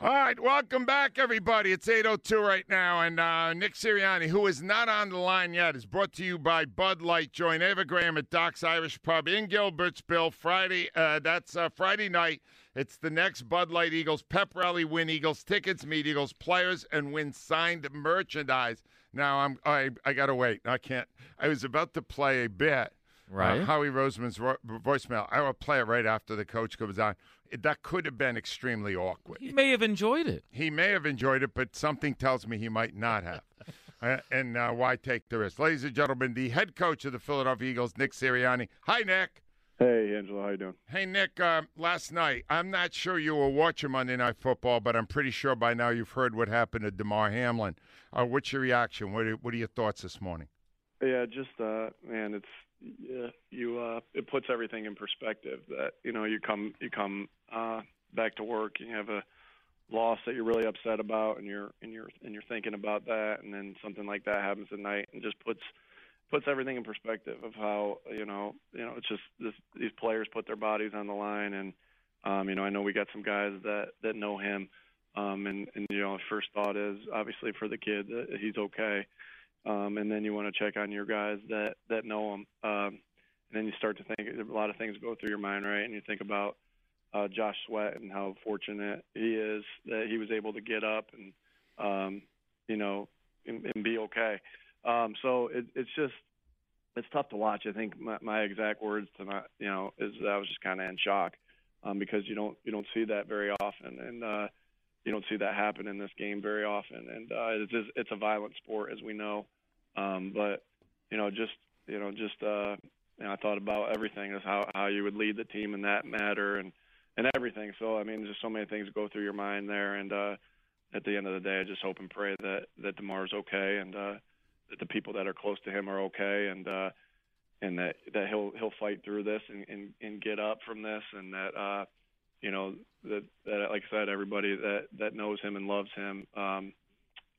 All right, welcome back, everybody. It's 8.02 right now, and uh, Nick Sirianni, who is not on the line yet, is brought to you by Bud Light. Join Ava Graham at Doc's Irish Pub in Gilbertsville Friday. Uh, that's uh, Friday night. It's the next Bud Light Eagles pep rally. Win Eagles tickets, meet Eagles players, and win signed merchandise. Now I'm I I gotta wait. I can't. I was about to play a bit. Right. Uh, Howie Roseman's ro- voicemail. I will play it right after the coach comes on. It, that could have been extremely awkward. He may have enjoyed it. He may have enjoyed it, but something tells me he might not have. uh, and uh, why take the risk? Ladies and gentlemen, the head coach of the Philadelphia Eagles, Nick Sirianni. Hi, Nick. Hey, Angelo, how you doing? Hey, Nick. Uh, last night, I'm not sure you were watching Monday Night Football, but I'm pretty sure by now you've heard what happened to Damar Hamlin. Uh, what's your reaction? What are, what are your thoughts this morning? Yeah, just uh, man, it's yeah, you. Uh, it puts everything in perspective. That you know, you come you come uh, back to work, and you have a loss that you're really upset about, and you're and you're and you're thinking about that, and then something like that happens at night, and just puts puts everything in perspective of how you know you know it's just this, these players put their bodies on the line, and um, you know I know we got some guys that that know him. Um, and, and you know, first thought is obviously for the kid that he's okay, um, and then you want to check on your guys that that know him. Um, and then you start to think a lot of things go through your mind, right? And you think about uh, Josh Sweat and how fortunate he is that he was able to get up and um, you know and, and be okay. Um, so it, it's just it's tough to watch. I think my, my exact words to my you know is I was just kind of in shock um, because you don't you don't see that very often, and uh, you don't see that happen in this game very often. And uh, it's it's a violent sport as we know, um, but you know just you know just uh, you know, I thought about everything is how how you would lead the team in that matter and and everything. So I mean, just so many things go through your mind there, and uh, at the end of the day, I just hope and pray that that Damar's okay and uh, that the people that are close to him are okay, and uh, and that that he'll he'll fight through this and and, and get up from this, and that uh, you know that that like I said, everybody that that knows him and loves him um,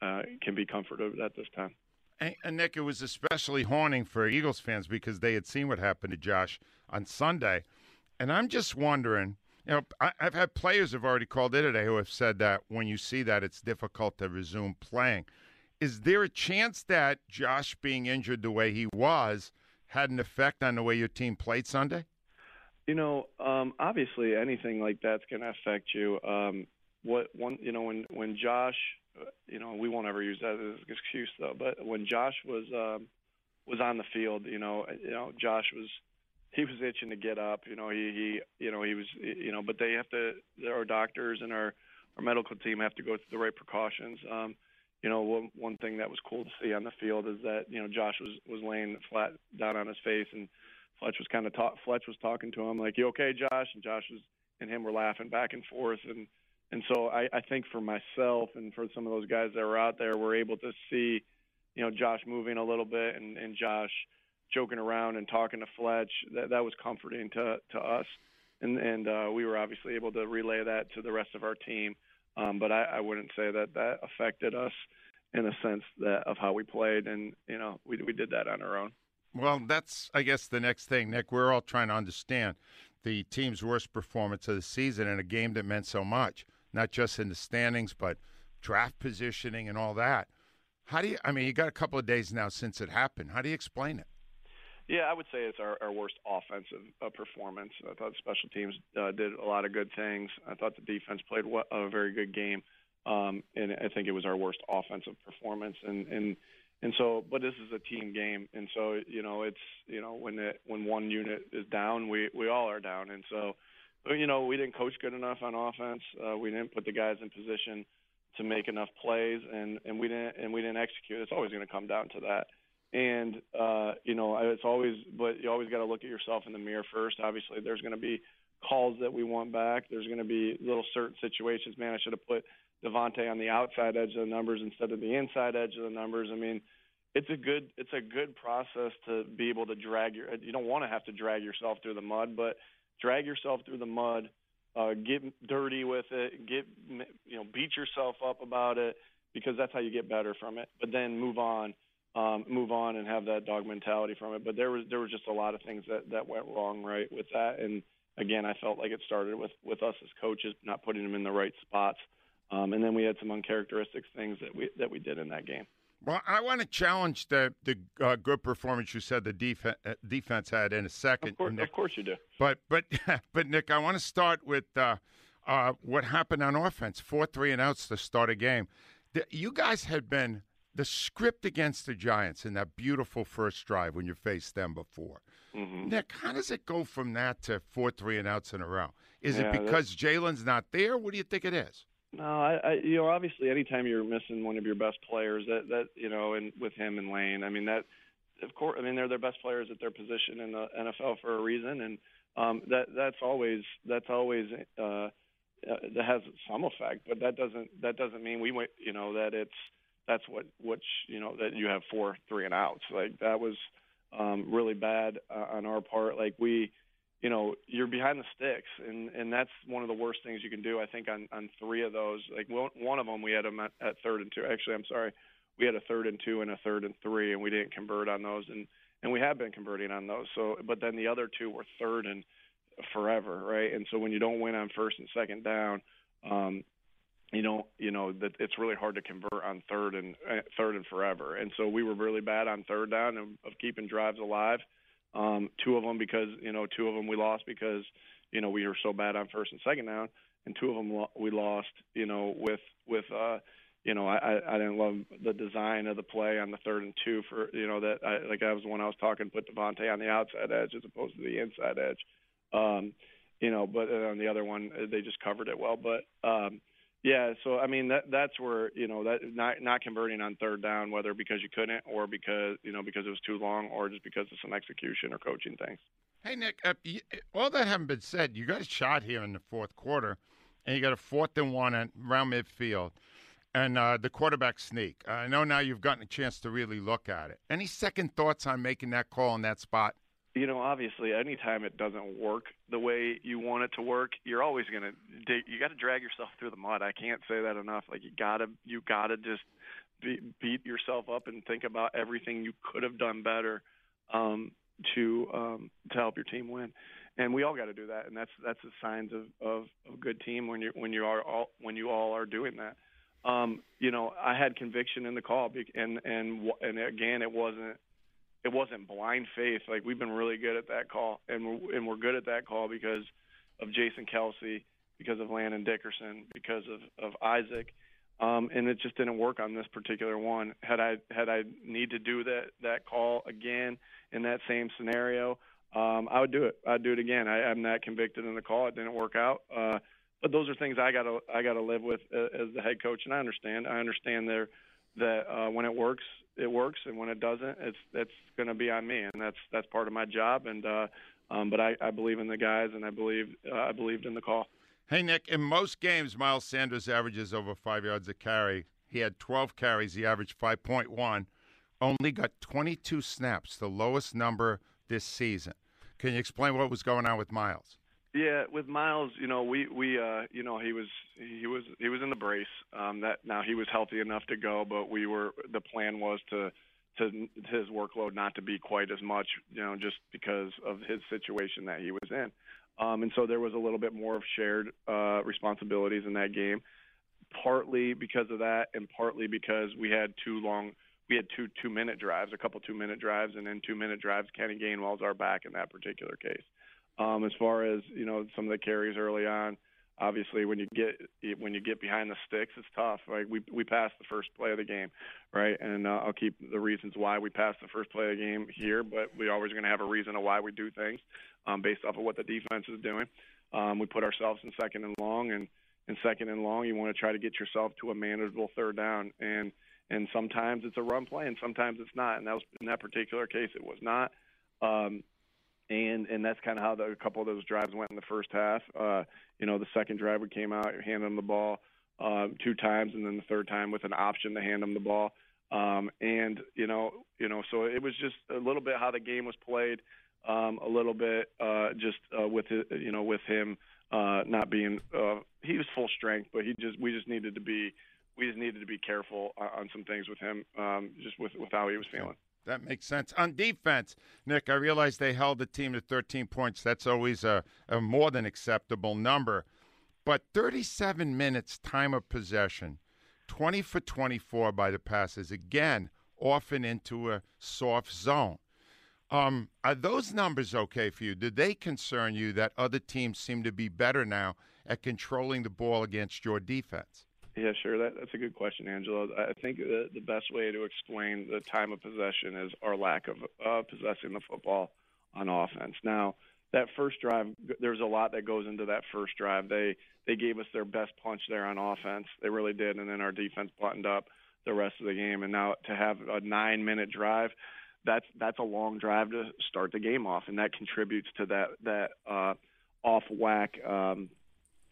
uh, can be comforted at this time. And, and Nick, it was especially haunting for Eagles fans because they had seen what happened to Josh on Sunday, and I'm just wondering. You know, I, I've had players have already called in today who have said that when you see that, it's difficult to resume playing. Is there a chance that Josh being injured the way he was had an effect on the way your team played Sunday? You know, um, obviously anything like that's going to affect you. Um, what one, you know, when when Josh, uh, you know, we won't ever use that as an excuse though. But when Josh was um, was on the field, you know, you know, Josh was he was itching to get up. You know, he he you know he was you know, but they have to. Our doctors and our our medical team have to go through the right precautions. Um, you know, one, one thing that was cool to see on the field is that you know Josh was was laying flat down on his face, and Fletch was kind of. Fletch was talking to him like, "You okay, Josh?" And Josh was and him were laughing back and forth, and and so I, I think for myself and for some of those guys that were out there, we're able to see, you know, Josh moving a little bit and and Josh joking around and talking to Fletch. That that was comforting to to us. and and uh, we were obviously able to relay that to the rest of our team. Um, but I, I wouldn't say that that affected us in a sense that of how we played, and you know we we did that on our own. Well, that's I guess the next thing, Nick. We're all trying to understand the team's worst performance of the season in a game that meant so much, not just in the standings, but draft positioning and all that. How do you? I mean, you got a couple of days now since it happened. How do you explain it? Yeah, I would say it's our, our worst offensive uh, performance. I thought special teams uh, did a lot of good things. I thought the defense played a very good game, um, and I think it was our worst offensive performance. And and and so, but this is a team game, and so you know it's you know when it when one unit is down, we we all are down, and so you know we didn't coach good enough on offense. Uh, we didn't put the guys in position to make enough plays, and and we didn't and we didn't execute. It's always going to come down to that. And uh, you know, it's always, but you always got to look at yourself in the mirror first. Obviously, there's going to be calls that we want back. There's going to be little certain situations. Man, I should have put DeVonta on the outside edge of the numbers instead of the inside edge of the numbers. I mean, it's a good it's a good process to be able to drag your. You don't want to have to drag yourself through the mud, but drag yourself through the mud uh, get dirty with it, get you know, beat yourself up about it because that's how you get better from it. But then move on, um, move on, and have that dog mentality from it. But there was there was just a lot of things that that went wrong right with that, and again, I felt like it started with with us as coaches not putting them in the right spots, um, and then we had some uncharacteristic things that we that we did in that game. Well, I want to challenge the the uh, good performance you said the def- uh, defense had in a second. Of course, Nick. of course you do. But but but Nick, I want to start with uh, uh, what happened on offense. Four three and outs to start a game. The, you guys had been the script against the Giants in that beautiful first drive when you faced them before. Mm-hmm. Nick, how does it go from that to four three and outs in a row? Is yeah, it because Jalen's not there? What do you think it is? No, I, I you know obviously anytime you're missing one of your best players that that you know and with him and Lane, I mean that of course I mean they're their best players at their position in the NFL for a reason and um that that's always that's always uh that has some effect, but that doesn't that doesn't mean we went you know that it's that's what which you know that you have four three and outs like that was um really bad uh, on our part. Like we you know you're behind the sticks and and that's one of the worst things you can do i think on on three of those. Like one, of them we had them at, at third and two. Actually i'm sorry we had a third and two and a third and three and we didn't convert on those and and we have been converting on those. So but then the other two were third and forever right? And so when you don't win on first and second down um you know you know that it's really hard to convert on third and uh, third and forever and so we were really bad on third down of, keeping drives alive um, two of them because you know two of them we lost because you know we were so bad on first and second down, and two of them lo- we lost you know with with uh, you know I I didn't love the design of the play on the third and two for you know that I like I was the one I was talking put DeVonta on the outside edge as opposed to the inside edge, um, you know but on the other one they just covered it well but. um yeah, so I mean that that's where you know that not not converting on third down, whether because you couldn't or because you know because it was too long or just because of some execution or coaching things. Hey Nick, uh, all that having been said, you got a shot here in the fourth quarter, and you got a fourth and one at around midfield, and uh, the quarterback sneak. I know now you've gotten a chance to really look at it. Any second thoughts on making that call in that spot? You know, obviously, anytime it doesn't work the way you want it to work, you're always gonna dig, you got to drag yourself through the mud. I can't say that enough. Like you gotta you gotta just be, beat yourself up and think about everything you could have done better um, to um, to help your team win. And we all got to do that, and that's that's the signs of, of of a good team when you when you are all when you all are doing that. Um, you know, I had conviction in the call, and and and again, it wasn't it wasn't blind faith. Like we've been really good at that call, and we're, and we're good at that call because of Jason Kelce, because of Landon Dickerson, because of of Isaac, um, and it just didn't work on this particular one. Had I had I need to do that that call again in that same scenario, um, I would do it. I'd do it again. I, I'm not convicted in the call. It didn't work out. Uh, but those are things I gotta I gotta live with uh, as the head coach, and I understand. I understand there that uh, when it works, it works, and when it doesn't, it's it's going to be on me, and that's that's part of my job. And uh, um, but I, I believe in the guys, and I believe uh, I believed in the call. Hey Nick, in most games, Miles Sanders averages over five yards a carry. He had 12 carries. He averaged 5.1. Only got 22 snaps, the lowest number this season. Can you explain what was going on with Miles? Yeah, with Miles, you know, we we uh, you know, he was he was he was in the brace. Um, that now he was healthy enough to go, but we were the plan was to to his workload not to be quite as much, you know, just because of his situation that he was in. Um, and so there was a little bit more of shared uh, responsibilities in that game, partly because of that, and partly because we had two long, we had two two minute drives, a couple two minute drives, and then two minute drives. Kenny Gainwell's our back in that particular case. Um, as far as you know, some of the carries early on, obviously when you get when you get behind the sticks, it's tough. Right? We we passed the first play of the game, right? And uh, I'll keep the reasons why we passed the first play of the game here, but we always going to have a reason of why we do things um, based off of what the defense is doing. Um, we put ourselves in second and long, and in second and long, you want to try to get yourself to a manageable third down, and and sometimes it's a run play, and sometimes it's not. And that was in that particular case, it was not. Um, and and that's kind of how the, a couple of those drives went in the first half. Uh, you know, the second drive we came out, handed them the ball um, two times, and then the third time with an option to hand them the ball. Um, and you know, you know, so it was just a little bit how the game was played, um, a little bit uh, just uh, with it, you know, with him uh, not being uh, he was full strength, but he just we just needed to be we just needed to be careful on some things with him, um, just with with how he was feeling. That makes sense. On defense, Nick, I realize they held the team to 13 points. That's always a, a more than acceptable number. But 37 minutes time of possession, 20 for 24 by the passes, again, often into a soft zone. Um, are those numbers okay for you? Do they concern you that other teams seem to be better now at controlling the ball against your defense? Yeah, sure. That, that's a good question, Angelo. I think the, the best way to explain the time of possession is our lack of uh, possessing the football on offense. Now, that first drive, there's a lot that goes into that first drive. They they gave us their best punch there on offense. They really did, and then our defense buttoned up the rest of the game. And now to have a nine minute drive, that's that's a long drive to start the game off, and that contributes to that that uh, off whack um,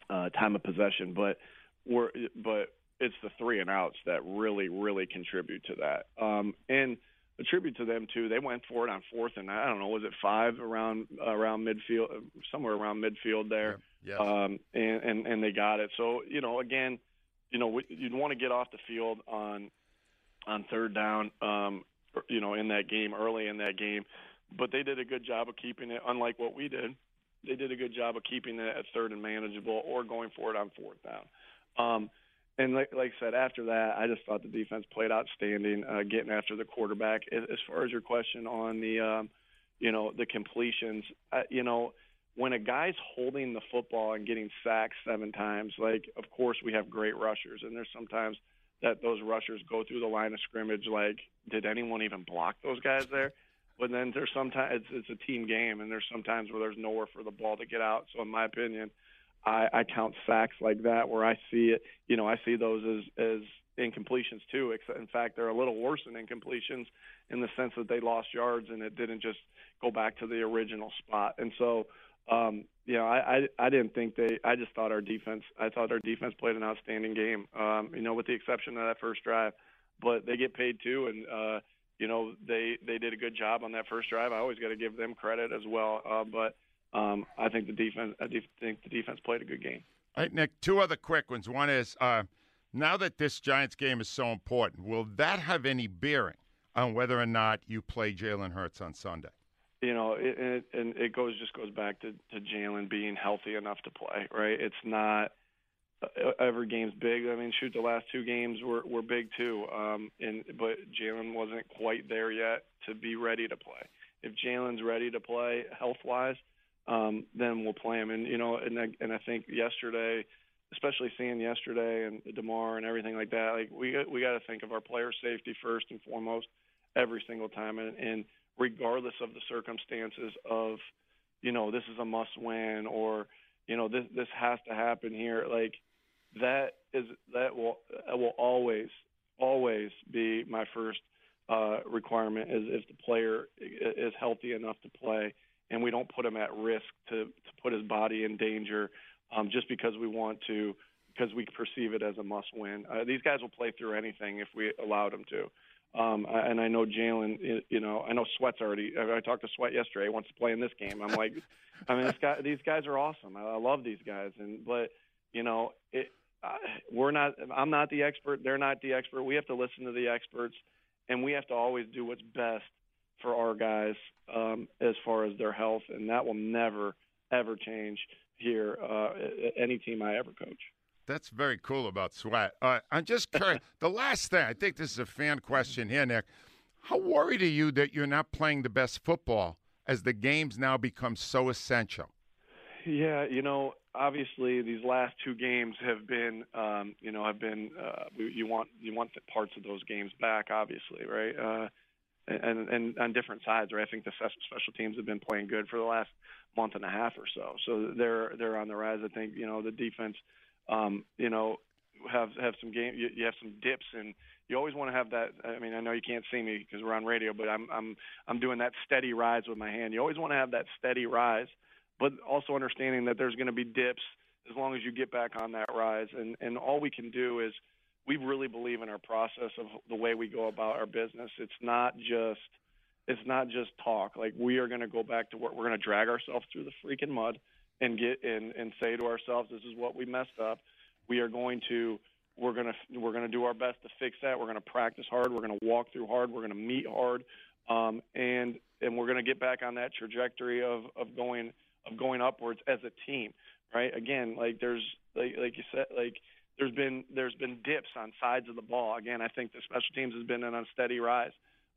uh, time of possession. But we're but it's the three and outs that really really contribute to that. Um, and attribute to them too. They went for it on fourth and I don't know, was it five around around midfield, somewhere around midfield there. Yeah. Um, and, and and they got it. So you know, again, you know, you'd want to get off the field on on third down. Um, you know, in that game early in that game, but they did a good job of keeping it. Unlike what we did, they did a good job of keeping it at third and manageable, or going for it on fourth down. Um, and like, like I said, after that, I just thought the defense played outstanding, uh, getting after the quarterback. As far as your question on the, um, you know, the completions, uh, you know, when a guy's holding the football and getting sacked seven times, like, of course, we have great rushers, and there's sometimes that those rushers go through the line of scrimmage. Like, did anyone even block those guys there? But then there's sometimes it's, it's a team game, and there's sometimes where there's nowhere for the ball to get out. So, in my opinion, I, I count sacks like that where I see it. You know, I see those as as incompletions too. In fact, they're a little worse than incompletions in the sense that they lost yards and it didn't just go back to the original spot. And so, um, you know, I, I I didn't think they. I just thought our defense. I thought our defense played an outstanding game. Um, you know, with the exception of that first drive, but they get paid too, and uh, you know they they did a good job on that first drive. I always got to give them credit as well. Uh, but um, I think the defense. I think the defense played a good game. All right, Nick. Two other quick ones. One is uh, now that this Giants game is so important, will that have any bearing on whether or not you play Jalen Hurts on Sunday? You know, it, it, and it goes just goes back to, to Jalen being healthy enough to play. Right? It's not uh, every game's big. I mean, shoot, the last two games were were big too. Um, and but Jalen wasn't quite there yet to be ready to play. If Jalen's ready to play health wise um, then we'll play him. And you know, and I, and I think yesterday, especially seeing yesterday and Damar and everything like that, like we we got to think of our player safety first and foremost every single time, and, and regardless of the circumstances of, you know, this is a must win or you know this this has to happen here, like that is that will that will always always be my first uh, requirement is if the player is healthy enough to play and we don't put him at risk to, to put his body in danger um, just because we want to, because we perceive it as a must win. Uh, these guys will play through anything if we allowed them to. Um, and I know Jalen. You know, I know Sweat's already. I talked to Sweat yesterday. He wants to play in this game. I'm like, I mean, this guy, these guys are awesome. I, I love these guys. And but you know, it, uh, we're not. I'm not the expert. They're not the expert. We have to listen to the experts, and we have to always do what's best for our guys um, as far as their health, and that will never ever change here. Uh, any team I ever coach. That's very cool about Sweat. Uh, I'm just curious. the last thing, I think this is a fan question here, Nick. How worried are you that you're not playing the best football as the games now become so essential? Yeah, you know, obviously these last two games have been, um, you know, have been. Uh, you want you want the parts of those games back, obviously, right? Uh, and and on different sides, right? I think the special teams have been playing good for the last month and a half or so, so they're they're on the rise. I think you know the defense um, you know, have have some game. You, you have some dips, and you always want to have that. I mean, I know you can't see me because we're on radio, but I'm I'm I'm doing that steady rise with my hand. You always want to have that steady rise, but also understanding that there's going to be dips as long as you get back on that rise. And and all we can do is we really believe in our process of the way we go about our business. It's not just it's not just talk. Like we are going to go back to work. We're going to drag ourselves through the freaking mud and get and and say to ourselves, this is what we messed up. We are going to we're going to we're going to do our best to fix that. We're going to practice hard. We're going to walk through hard. We're going to meet hard, um, and and we're going to get back on that trajectory of of going of going upwards as a team. Right? Again, like there's like like you said, like there's been there's been dips on sides of the ball. Again, I think the special teams has been on a steady rise.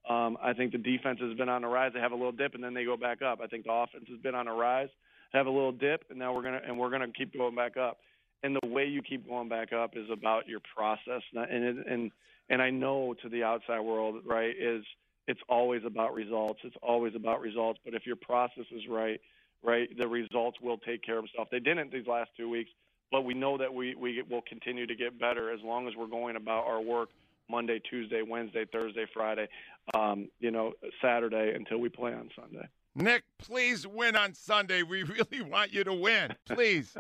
Um, I think the defense has been on a rise. They have a little dip and then they go back up. I think the offense has been on a rise have a little dip, and now we're gonna and we're gonna keep going back up. And the way you keep going back up is about your process, and and and I know to the outside world, right, is it's always about results. It's always about results. But if your process is right, right, the results will take care of themselves. They didn't these last two weeks, but we know that we we will continue to get better as long as we're going about our work Monday, Tuesday, Wednesday, Thursday, Friday, um, you know, Saturday until we play on Sunday. Nick, please win on Sunday. We really want you to win. Please.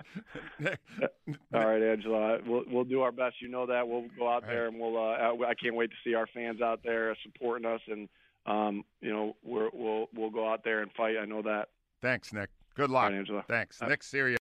All right, Angelo. We'll we'll do our best. You know that. We'll go out there and we'll. Uh, I can't wait to see our fans out there supporting us, and um, you know, we're, we'll we'll go out there and fight. I know that. Thanks, Nick. Good luck. Right, Angelo. Thanks, Nick Sirianni.